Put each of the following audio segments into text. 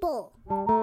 people.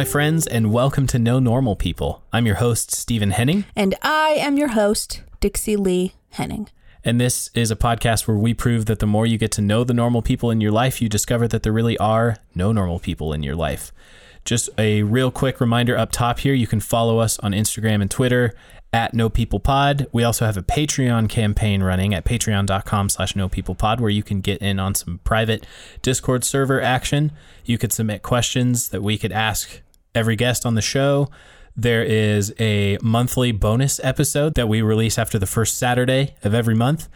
My friends, and welcome to No Normal People. I'm your host, Stephen Henning, And I am your host, Dixie Lee Henning. and this is a podcast where we prove that the more you get to know the normal people in your life, you discover that there really are no normal people in your life. Just a real quick reminder up top here you can follow us on Instagram and Twitter at No People Pod. We also have a Patreon campaign running at patreon.com slash No People Pod where you can get in on some private Discord server action. You could submit questions that we could ask every guest on the show. There is a monthly bonus episode that we release after the first Saturday of every month.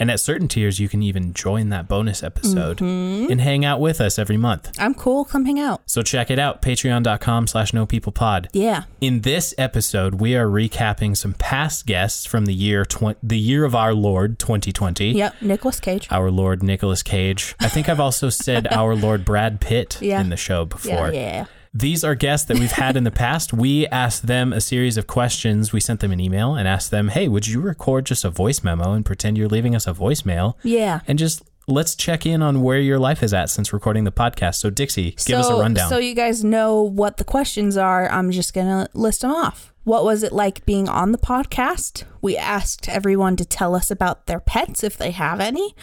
And at certain tiers, you can even join that bonus episode mm-hmm. and hang out with us every month. I'm cool. Come hang out. So check it out, patreon.com slash no people pod. Yeah. In this episode, we are recapping some past guests from the year tw- the year of our Lord 2020. Yep. Nicolas Cage. Our Lord Nicolas Cage. I think I've also said our Lord Brad Pitt Yeah. in the show Yeah. before. Yeah. These are guests that we've had in the past. We asked them a series of questions. We sent them an email and asked them, hey, would you record just a voice memo and pretend you're leaving us a voicemail? Yeah. And just let's check in on where your life is at since recording the podcast. So, Dixie, give us a rundown. So you guys know what the questions are. I'm just gonna list them off. What was it like being on the podcast? We asked everyone to tell us about their pets if they have any.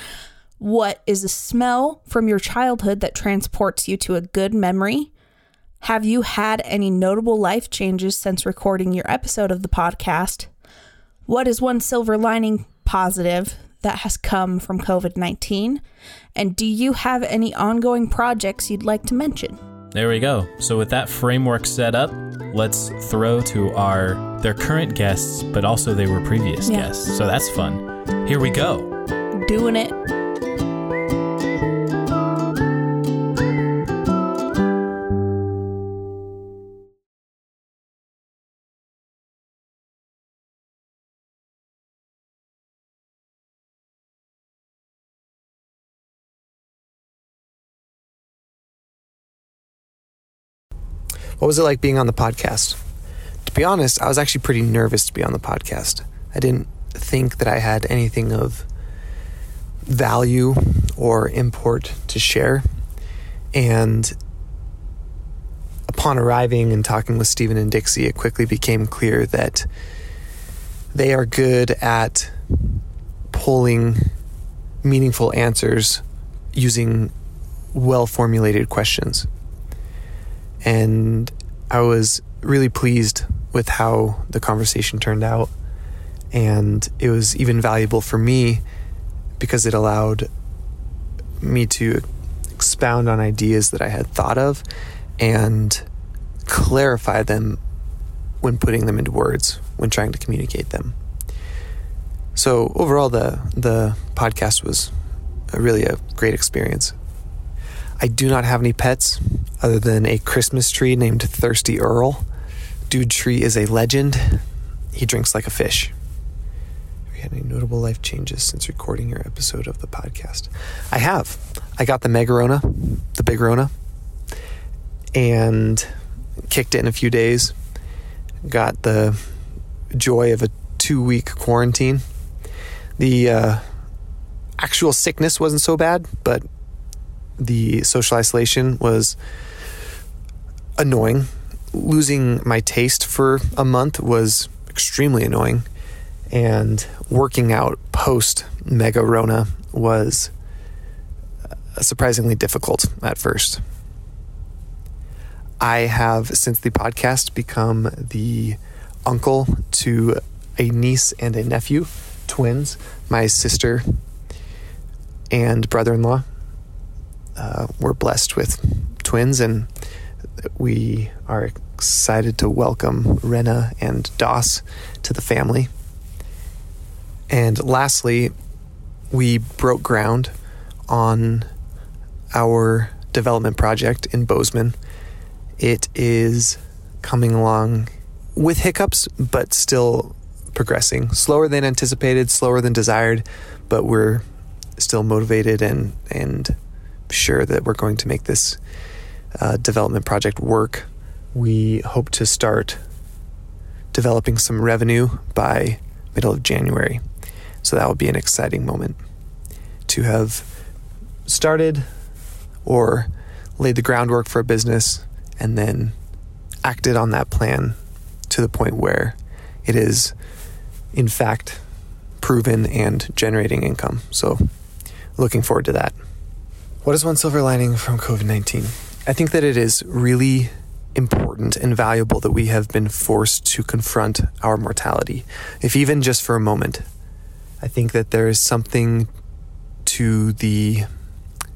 What is a smell from your childhood that transports you to a good memory? Have you had any notable life changes since recording your episode of the podcast? What is one silver lining positive that has come from COVID 19? And do you have any ongoing projects you'd like to mention? there we go. So, with that framework set up, let's throw to our their current guests, but also they were previous Yeah. guests. So that's fun. Here we go. Doing it. What was it like being on the podcast? To be honest, I was actually pretty nervous to be on the podcast. I didn't think that I had anything of value or import to share. And upon arriving and talking with Stephen and Dixie, it quickly became clear that they are good at pulling meaningful answers using well formulated questions and I was really pleased with how the conversation turned out. And it was even valuable for me because it allowed me to expound on ideas that I had thought of and clarify them when putting them into words, when trying to communicate them. So overall, the the podcast was a really a great experience. I do not have any pets other than a Christmas tree named Thirsty Earl. Dude Tree is a legend. He drinks like a fish. Have you had any notable life changes since recording your episode of the podcast? I have. I got the Megarona, the Big Rona, and kicked it in a few days. Got the joy of a two week quarantine. The uh, actual sickness wasn't so bad, but the social isolation was annoying. Losing my taste for a month was extremely annoying. And working out post Mega Rona was uh, surprisingly difficult at first. I have, since the podcast, become the uncle to a niece and a nephew, twins, my sister and brother in law uh, we're blessed with twins, and we are excited to welcome Rena and Doss to the family. And lastly, we broke ground on our development project in Bozeman. It is coming along with hiccups, but still progressing. Slower than anticipated, slower than desired, but we're still motivated and and sure that we're going to make this uh, development project work. We hope to start developing some revenue by middle of January. So that will be an exciting moment to have started or laid the groundwork for a business and then acted on that plan to the point where it is, in fact, proven and generating income. So, looking forward to that. What is one silver lining from COVID 19? I think that it is really important and valuable that we have been forced to confront our mortality, if even just for a moment. I think that there is something to the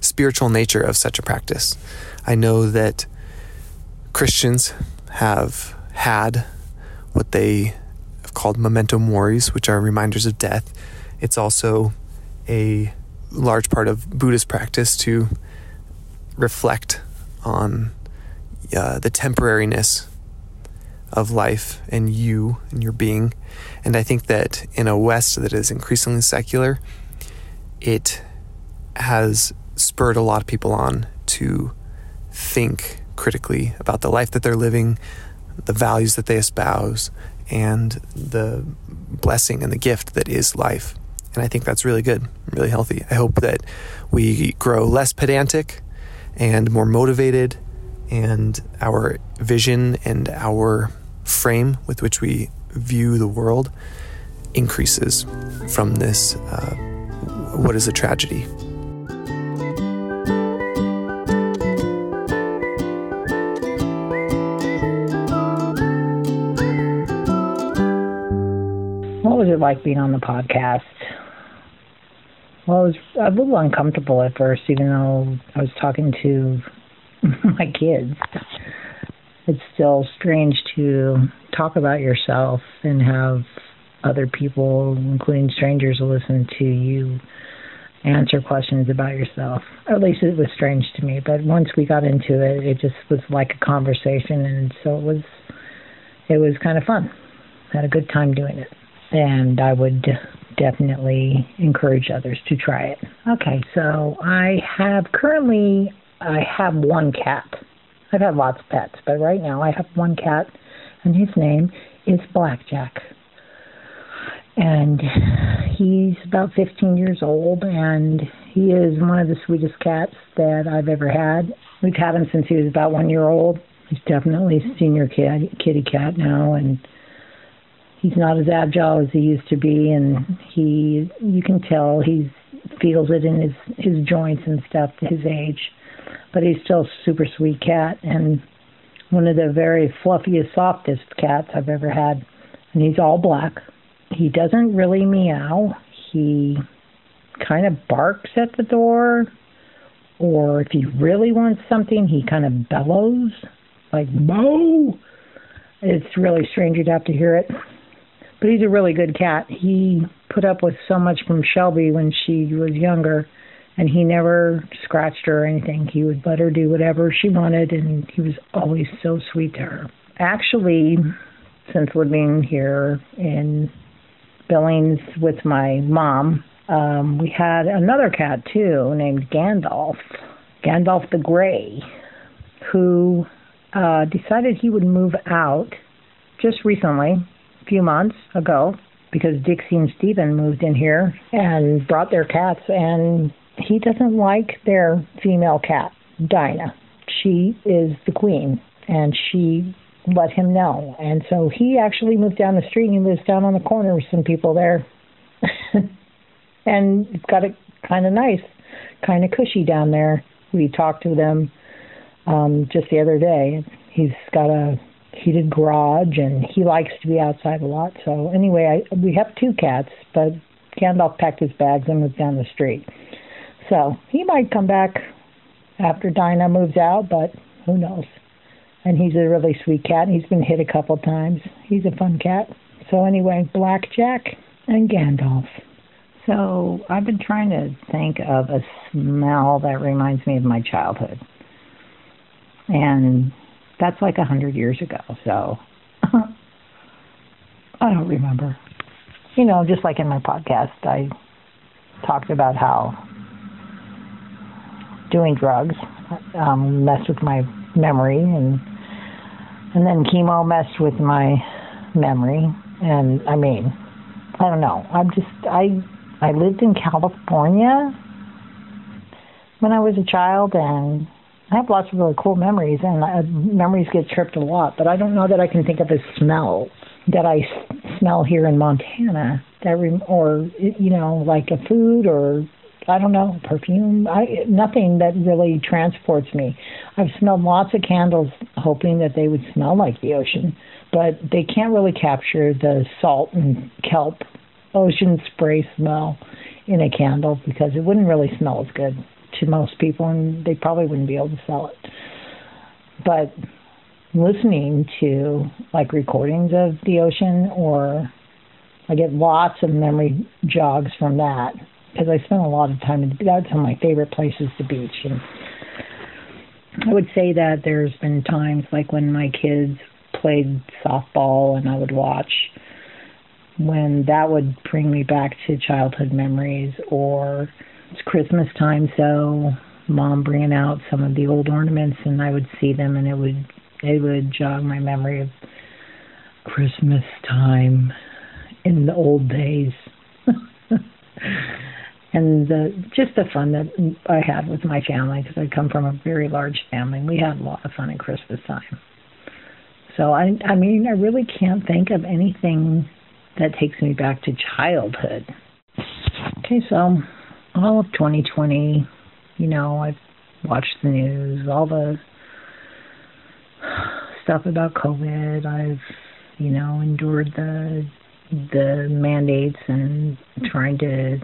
spiritual nature of such a practice. I know that Christians have had what they have called memento moris, which are reminders of death. It's also a large part of Buddhist practice to reflect on uh, the temporariness of life and you and your being. And I think that in a West that is increasingly secular, it has spurred a lot of people on to think critically about the life that they're living, the values that they espouse, and the blessing and the gift that is life. And I think that's really good, really healthy. I hope that we grow less pedantic and more motivated, and our vision and our frame with which we view the world increases from this, uh, what is a tragedy. What was it like being on the podcast? Well, I was a little uncomfortable at first, even though I was talking to my kids. It's still strange to talk about yourself and have other people, including strangers, listen to you answer questions about yourself. At least it was strange to me. But once we got into it, it just was like a conversation, and so it was. It was kind of fun. Had a good time doing it, and I would definitely encourage others to try it. Okay, so I have currently I have one cat. I've had lots of pets, but right now I have one cat, and his name is Blackjack. And he's about 15 years old, and he is one of the sweetest cats that I've ever had. We've had him since he was about one year old. He's definitely a senior kid, kitty cat now, and he's not as agile as he used to be, and he you can tell he feels it in his his joints and stuff his age but he's still a super sweet cat and one of the very fluffiest, softest cats I've ever had. And he's all black. He doesn't really meow. He kind of barks at the door, or if he really wants something, he kind of bellows, like "Mo." It's really strange you'd have to hear it. But he's a really good cat. He put up with so much from Shelby when she was younger and he never scratched her or anything. He would let her do whatever she wanted, and he was always so sweet to her. Actually, since living here in Billings with my mom, um, we had another cat too named Gandalf, Gandalf the Gray, who uh, decided he would move out just recently, few months ago, because Dixie and Stephen moved in here and brought their cats, and he doesn't like their female cat, Dinah. She is the queen, and she let him know. And so he actually moved down the street and he lives down on the corner with some people there. and got it kind of nice, kind of cushy down there. We talked to them um, just the other day. He's got a heated garage and he likes to be outside a lot. So anyway, I, we have two cats, but Gandalf packed his bags and moved down the street. So he might come back after Dinah moves out, but who knows? And he's a really sweet cat. He's been hit a couple times. He's a fun cat. So anyway, Blackjack and Gandalf. So I've been trying to think of a smell that reminds me of my childhood. And that's like a hundred years ago, so I don't remember. You know, just like in my podcast, I talked about how doing drugs um, messed with my memory, and and then chemo messed with my memory. And I mean, I don't know. I'm just I I lived in California when I was a child, and I have lots of really cool memories, and uh, memories get tripped a lot. But I don't know that I can think of a smell that I s- smell here in Montana that re- or you know like a food or I don't know perfume. I nothing that really transports me. I've smelled lots of candles hoping that they would smell like the ocean, but they can't really capture the salt and kelp ocean spray smell in a candle because it wouldn't really smell as good to most people and they probably wouldn't be able to sell it. But listening to like recordings of the ocean or I get lots of memory jogs from that because I spent a lot of time. That's one of my favorite places, the beach. And I would say that there's been times like when my kids played softball and I would watch when that would bring me back to childhood memories or it's Christmas time so mom bringing out some of the old ornaments and I would see them and it would it would jog my memory of Christmas time in the old days. and the just the fun that I had with my family because I come from a very large family. We had a lot of fun at Christmas time. So I I mean I really can't think of anything that takes me back to childhood. Okay, so all of 2020, you know, I've watched the news, all the stuff about COVID. I've, you know, endured the the mandates and trying to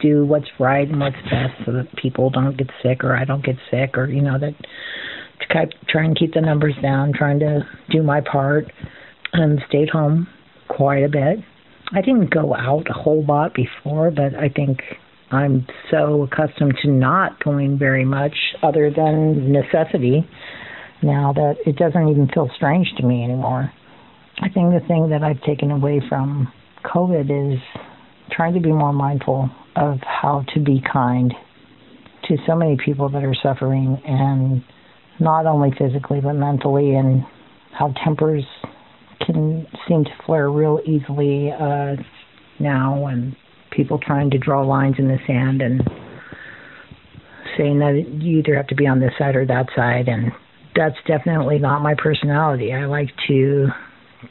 do what's right and what's best so that people don't get sick or I don't get sick or you know that to try and keep the numbers down, trying to do my part and stayed home quite a bit. I didn't go out a whole lot before, but I think I'm so accustomed to not going very much other than necessity now that it doesn't even feel strange to me anymore. I think the thing that I've taken away from COVID is trying to be more mindful of how to be kind to so many people that are suffering and not only physically but mentally and how tempers can seem to flare real easily uh, now and people trying to draw lines in the sand and saying that you either have to be on this side or that side and that's definitely not my personality. I like to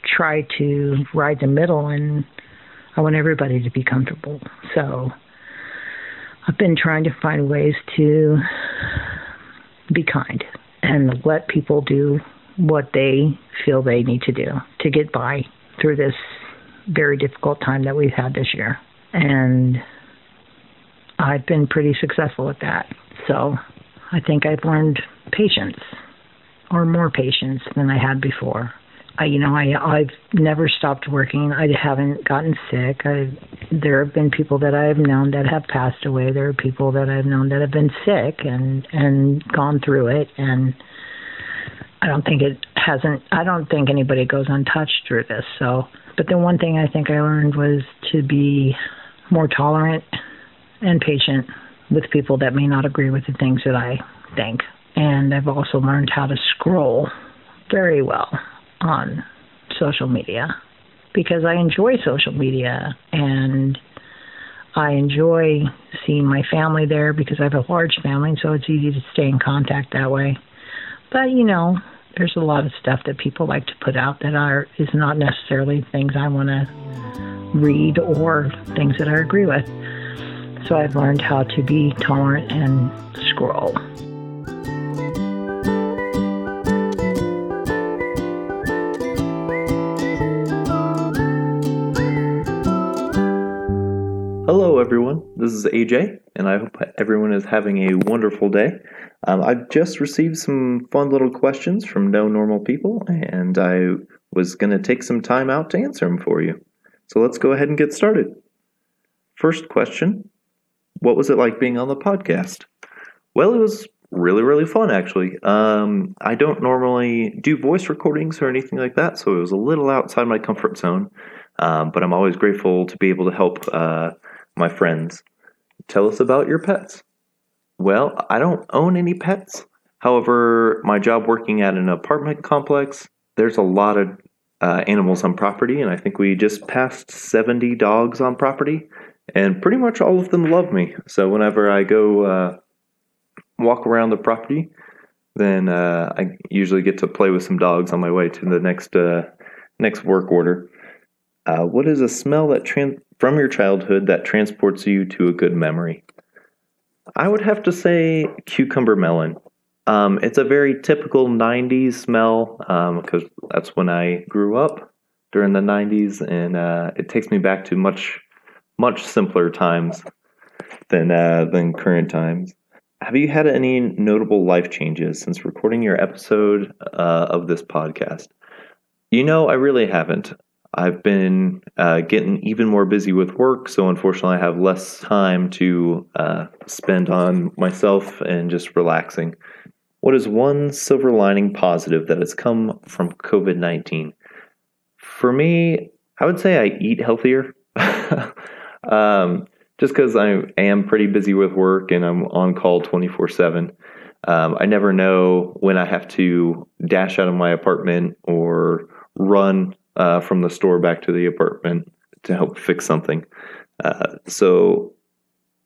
try to ride the middle and I want everybody to be comfortable. So I've been trying to find ways to be kind and let people do what they feel they need to do to get by through this very difficult time that we've had this year. And I've been pretty successful at that. So I think I've learned patience or more patience than I had before. I, you know, I I've never stopped working. I haven't gotten sick. I there have been people that I have known that have passed away. There are people that I've known that have been sick and and gone through it and I don't think it hasn't I don't think anybody goes untouched through this. So, but the one thing I think I learned was to be more tolerant and patient with people that may not agree with the things that I think. And I've also learned how to scroll very well on social media because I enjoy social media and I enjoy seeing my family there because I have a large family, so it's easy to stay in contact that way. But you know, there's a lot of stuff that people like to put out that are is not necessarily things I want to read or things that I agree with. So I've learned how to be tolerant and scroll. Hello, everyone. This is AJ, and I hope everyone is having a wonderful day. Um, I've just received some fun little questions from No Normal People, and I was going to take some time out to answer them for you. So let's go ahead and get started. First question What was it like being on the podcast? Well, it was really, really fun, actually. Um, I don't normally do voice recordings or anything like that, so it was a little outside my comfort zone. Um, but I'm always grateful to be able to help uh, my friends. Tell us about your pets. Well, I don't own any pets. However, my job working at an apartment complex, there's a lot of uh, animals on property, and I think we just passed 70 dogs on property, and pretty much all of them love me. So whenever I go uh, walk around the property, then uh, I usually get to play with some dogs on my way to the next uh, next work order. Uh, what is a smell that from your childhood that transports you to a good memory? I would have to say cucumber melon. Um, it's a very typical 90s smell because um, that's when I grew up during the 90s, and uh, it takes me back to much, much simpler times than uh, than current times. Have you had any notable life changes since recording your episode uh, of this podcast? You know, I really haven't. I've been uh, getting even more busy with work, so unfortunately, I have less time to uh, spend on myself and just relaxing. What is one silver lining positive that has come from COVID 19? For me, I would say I eat healthier. um, just because I am pretty busy with work and I'm on call 24 7. Um, I never know when I have to dash out of my apartment or run uh, from the store back to the apartment to help fix something. Uh, so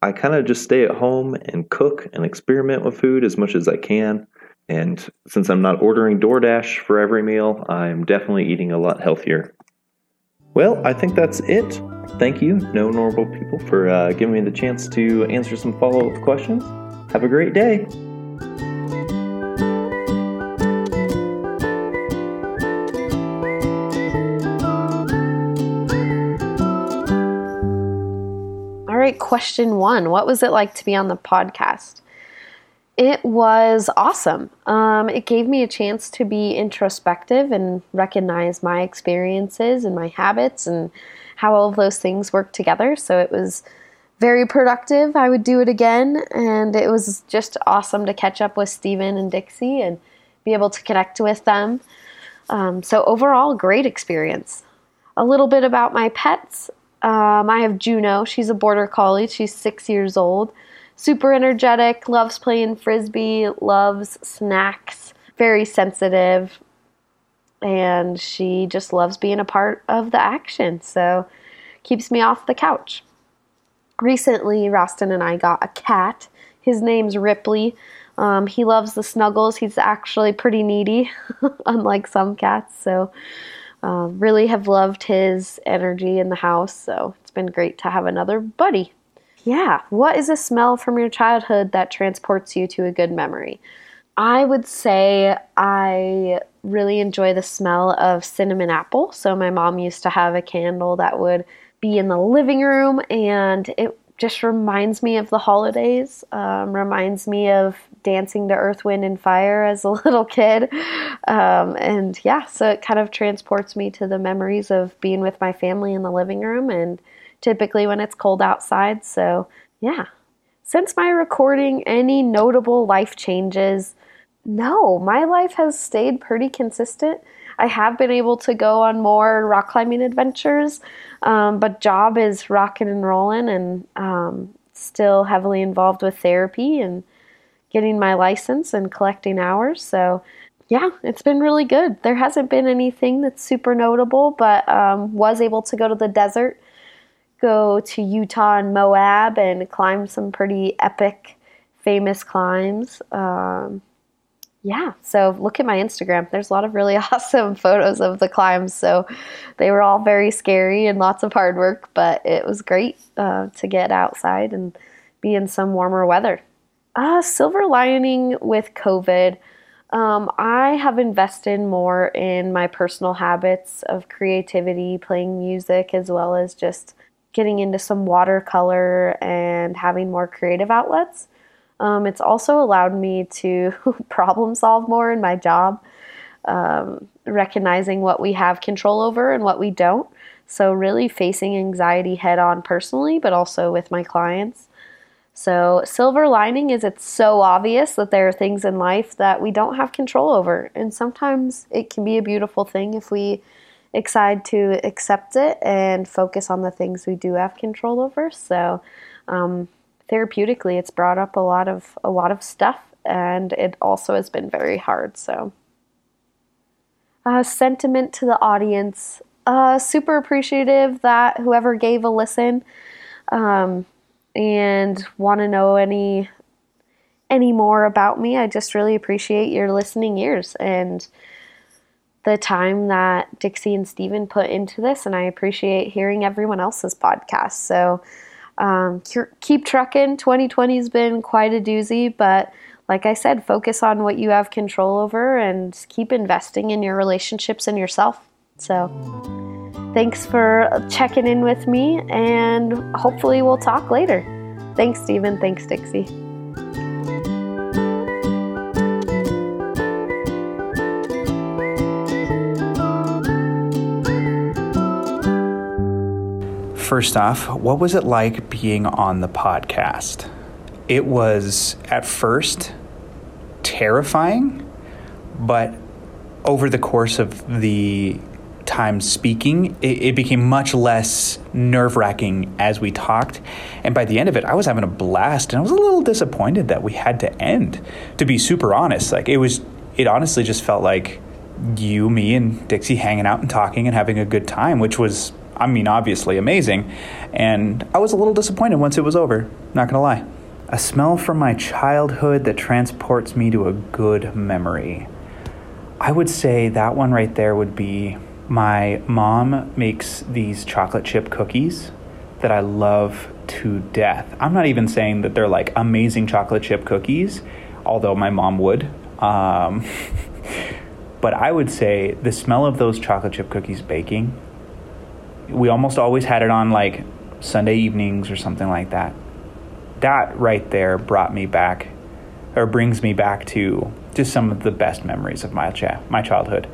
I kind of just stay at home and cook and experiment with food as much as I can. And since I'm not ordering DoorDash for every meal, I'm definitely eating a lot healthier. Well, I think that's it. Thank you, No Normal People, for uh, giving me the chance to answer some follow up questions. Have a great day. Question one What was it like to be on the podcast? It was awesome. Um, it gave me a chance to be introspective and recognize my experiences and my habits and how all of those things work together. So it was very productive. I would do it again. And it was just awesome to catch up with Stephen and Dixie and be able to connect with them. Um, so, overall, great experience. A little bit about my pets. Um, I have Juno. She's a border collie. She's six years old. Super energetic, loves playing frisbee, loves snacks, very sensitive, and she just loves being a part of the action. So keeps me off the couch. Recently, Rostin and I got a cat. His name's Ripley. Um, he loves the snuggles. He's actually pretty needy, unlike some cats. So uh, really have loved his energy in the house, so it's been great to have another buddy. Yeah, what is a smell from your childhood that transports you to a good memory? I would say I really enjoy the smell of cinnamon apple. So, my mom used to have a candle that would be in the living room, and it just reminds me of the holidays, um, reminds me of dancing to Earth, Wind, and Fire as a little kid. Um, and yeah, so it kind of transports me to the memories of being with my family in the living room and typically when it's cold outside. So yeah. Since my recording, any notable life changes? No, my life has stayed pretty consistent. I have been able to go on more rock climbing adventures, um, but job is rocking and rolling and um, still heavily involved with therapy and getting my license and collecting hours. So, yeah, it's been really good. There hasn't been anything that's super notable, but um, was able to go to the desert, go to Utah and Moab, and climb some pretty epic, famous climbs. Um, yeah, so look at my Instagram. There's a lot of really awesome photos of the climbs. So they were all very scary and lots of hard work, but it was great uh, to get outside and be in some warmer weather. Uh, silver lining with COVID. Um, I have invested more in my personal habits of creativity, playing music, as well as just getting into some watercolor and having more creative outlets. Um, it's also allowed me to problem solve more in my job, um, recognizing what we have control over and what we don't. So, really facing anxiety head on personally, but also with my clients. So, silver lining is it's so obvious that there are things in life that we don't have control over. And sometimes it can be a beautiful thing if we decide to accept it and focus on the things we do have control over. So, um, therapeutically, it's brought up a lot of a lot of stuff, and it also has been very hard. So, uh, sentiment to the audience: uh, super appreciative that whoever gave a listen, um, and want to know any any more about me. I just really appreciate your listening ears and the time that Dixie and Stephen put into this, and I appreciate hearing everyone else's podcast. So um, keep trucking. 2020 has been quite a doozy, but like I said, focus on what you have control over and keep investing in your relationships and yourself. So thanks for checking in with me, and hopefully, we'll talk later. Thanks, Stephen. Thanks, Dixie. First off, what was it like being on the podcast? It was at first terrifying, but over the course of the time speaking, it, it became much less nerve wracking as we talked. And by the end of it, I was having a blast and I was a little disappointed that we had to end, to be super honest. Like, it was, it honestly just felt like you, me, and Dixie hanging out and talking and having a good time, which was I mean, obviously amazing. And I was a little disappointed once it was over, not gonna lie. A smell from my childhood that transports me to a good memory. I would say that one right there would be my mom makes these chocolate chip cookies that I love to death. I'm not even saying that they're like amazing chocolate chip cookies, although my mom would. Um, but I would say the smell of those chocolate chip cookies baking we almost always had it on like Sunday evenings or something like that. That right there brought me back, or brings me back to just some of the best memories of my cha- my childhood.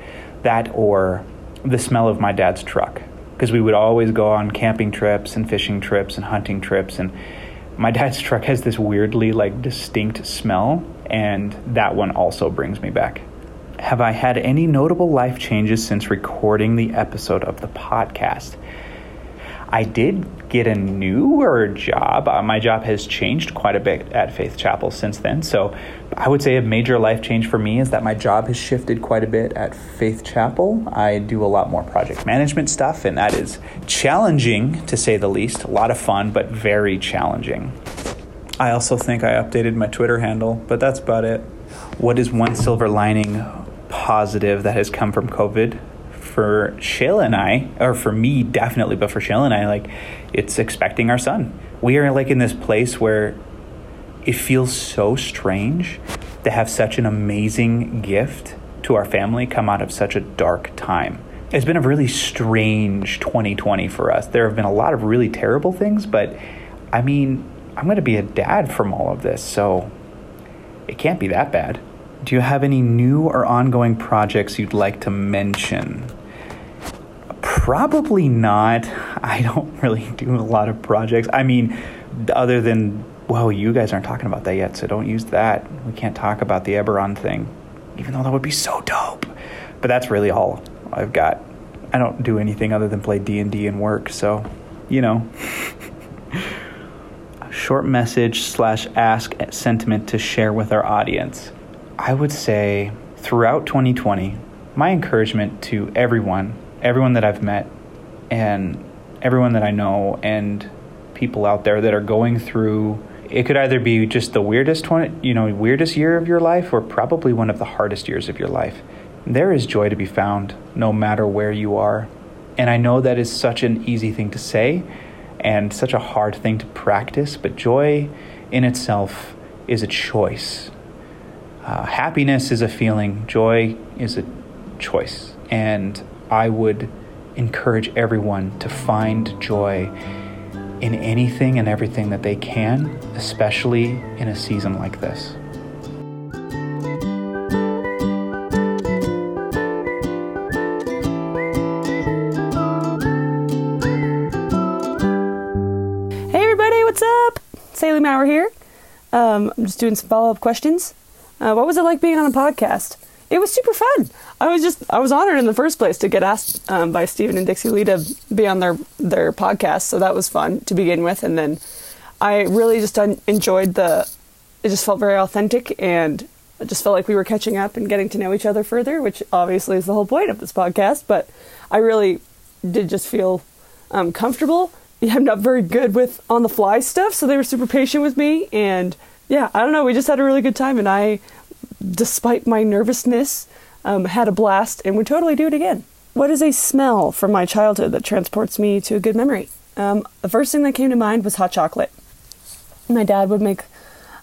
That or the smell of my dad's truck, because we would always go on camping trips and fishing trips and hunting trips, and my dad's truck has this weirdly like distinct smell, and that one also brings me back. Have I had any notable life changes since recording the episode of the podcast? I did get a newer job. Uh, my job has changed quite a bit at Faith Chapel since then. So I would say a major life change for me is that my job has shifted quite a bit at Faith Chapel. I do a lot more project management stuff, and that is challenging to say the least. A lot of fun, but very challenging. I also think I updated my Twitter handle, but that's about it. What is one silver lining positive that has come from COVID? For Shayla and I, or for me definitely, but for Shayla and I, like it's expecting our son. We are like in this place where it feels so strange to have such an amazing gift to our family come out of such a dark time. It's been a really strange 2020 for us. There have been a lot of really terrible things, but I mean, I'm going to be a dad from all of this, so it can't be that bad. Do you have any new or ongoing projects you'd like to mention? Probably not. I don't really do a lot of projects. I mean, other than, well, you guys aren't talking about that yet, so don't use that. We can't talk about the Eberron thing, even though that would be so dope. But that's really all I've got. I don't do anything other than play D&D and work, so, you know. short message slash ask sentiment to share with our audience. I would say throughout 2020, my encouragement to everyone everyone that I've met and everyone that I know and people out there that are going through it could either be just the weirdest one, you know, weirdest year of your life or probably one of the hardest years of your life. There is joy to be found no matter where you are. And I know that is such an easy thing to say and such a hard thing to practice, but joy in itself is a choice. Uh, happiness is a feeling, joy is a choice. And I would encourage everyone to find joy in anything and everything that they can, especially in a season like this. Hey, everybody, what's up? Saley Mauer here. Um, I'm just doing some follow up questions. Uh, what was it like being on a podcast? It was super fun. I was just I was honored in the first place to get asked um, by Stephen and Dixie Lee to be on their their podcast, so that was fun to begin with, and then I really just enjoyed the. It just felt very authentic, and it just felt like we were catching up and getting to know each other further, which obviously is the whole point of this podcast. But I really did just feel um, comfortable. I'm not very good with on the fly stuff, so they were super patient with me, and yeah, I don't know. We just had a really good time, and I, despite my nervousness, um, had a blast and would totally do it again. What is a smell from my childhood that transports me to a good memory? Um, the first thing that came to mind was hot chocolate. My dad would make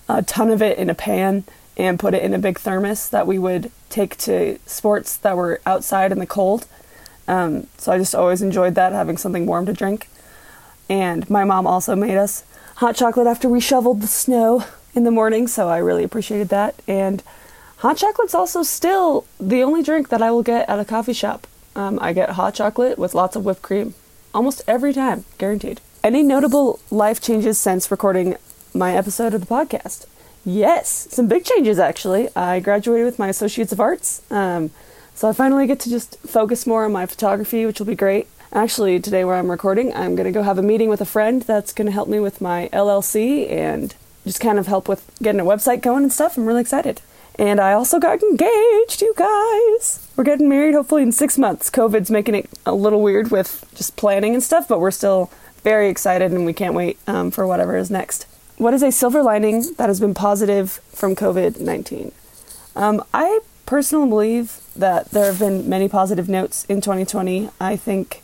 a ton of it in a pan and put it in a big thermos that we would take to sports that were outside in the cold. Um, so I just always enjoyed that, having something warm to drink. And my mom also made us hot chocolate after we shoveled the snow in the morning, so I really appreciated that. And hot chocolate's also still the only drink that I will get at a coffee shop. Um, I get hot chocolate with lots of whipped cream almost every time, guaranteed. Any notable life changes since recording my episode of the podcast? Yes, some big changes actually. I graduated with my Associates of Arts, um, so I finally get to just focus more on my photography, which will be great. Actually, today where I'm recording, I'm going to go have a meeting with a friend that's going to help me with my LLC and just kind of help with getting a website going and stuff. I'm really excited. And I also got engaged, you guys. We're getting married hopefully in six months. COVID's making it a little weird with just planning and stuff, but we're still very excited and we can't wait um, for whatever is next. What is a silver lining that has been positive from COVID 19? Um, I personally believe that there have been many positive notes in 2020. I think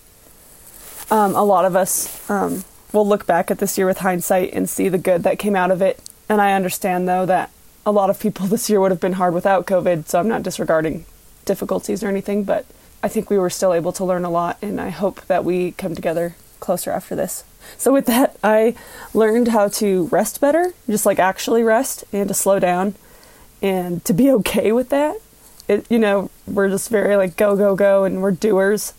um, a lot of us um, will look back at this year with hindsight and see the good that came out of it. And I understand, though, that a lot of people this year would have been hard without COVID, so I'm not disregarding difficulties or anything, but I think we were still able to learn a lot, and I hope that we come together closer after this. So, with that, I learned how to rest better, just like actually rest, and to slow down, and to be okay with that. It, you know, we're just very like go, go, go, and we're doers,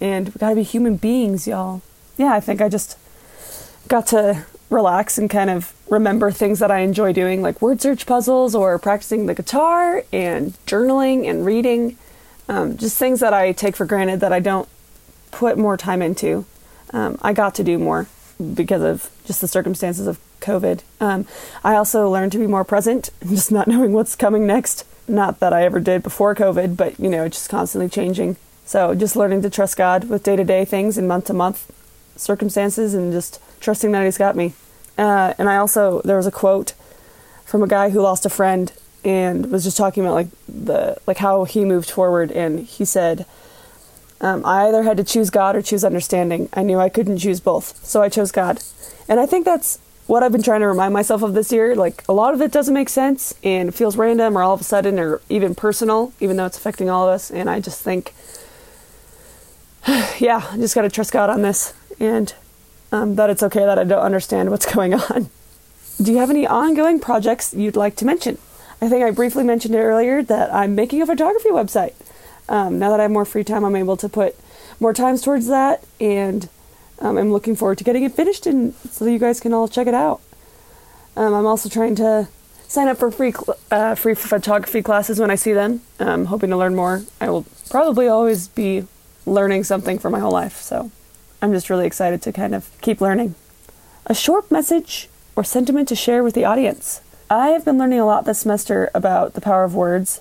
and we gotta be human beings, y'all. Yeah, I think I just got to relax and kind of remember things that I enjoy doing, like word search puzzles or practicing the guitar and journaling and reading. Um, just things that I take for granted that I don't put more time into. Um, I got to do more because of just the circumstances of COVID. Um, I also learned to be more present, just not knowing what's coming next. Not that I ever did before COVID, but you know, it's just constantly changing. So just learning to trust God with day to day things and month to month circumstances and just trusting that He's got me. Uh, and I also there was a quote from a guy who lost a friend and was just talking about like the like how he moved forward. And he said um, i either had to choose god or choose understanding. I knew i couldn't choose both so i chose god. And i think that's what i've been trying to remind myself of this year. Like a lot of it doesn't make sense and it feels random or all of a sudden or even personal even though it's affecting all of us. And i just think yeah i just got to trust god on this. And um, that it's okay that I don't understand what's going on. Do you have any ongoing projects you'd like to mention? I think I briefly mentioned earlier that I'm making a photography website. Um, now that I have more free time, I'm able to put more times towards that, and um, I'm looking forward to getting it finished and so you guys can all check it out. Um, I'm also trying to sign up for free cl- uh, free photography classes when I see them. I'm hoping to learn more. I will probably always be learning something for my whole life, so I'm just really excited to kind of keep learning. A short message or sentiment to share with the audience. I have been learning a lot this semester about the power of words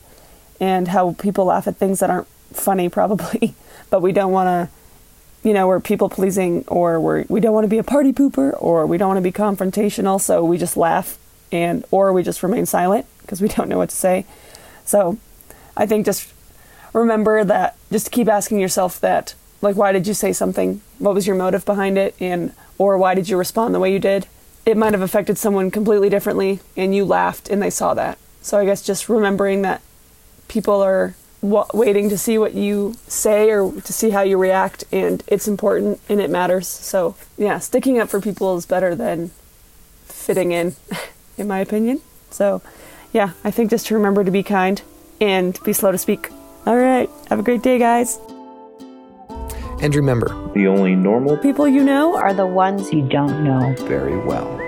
and how people laugh at things that aren't funny, probably, but we don't want to, you know, we're people pleasing or we're, we don't want to be a party pooper or we don't want to be confrontational, so we just laugh and, or we just remain silent because we don't know what to say. So I think just remember that, just keep asking yourself that like why did you say something? What was your motive behind it? And or why did you respond the way you did? It might have affected someone completely differently and you laughed and they saw that. So i guess just remembering that people are w- waiting to see what you say or to see how you react and it's important and it matters. So yeah sticking up for people is better than fitting in in my opinion. So yeah i think just to remember to be kind and be slow to speak. All right have a great day guys And remember, The only normal people you know Are the ones You don't know. very well.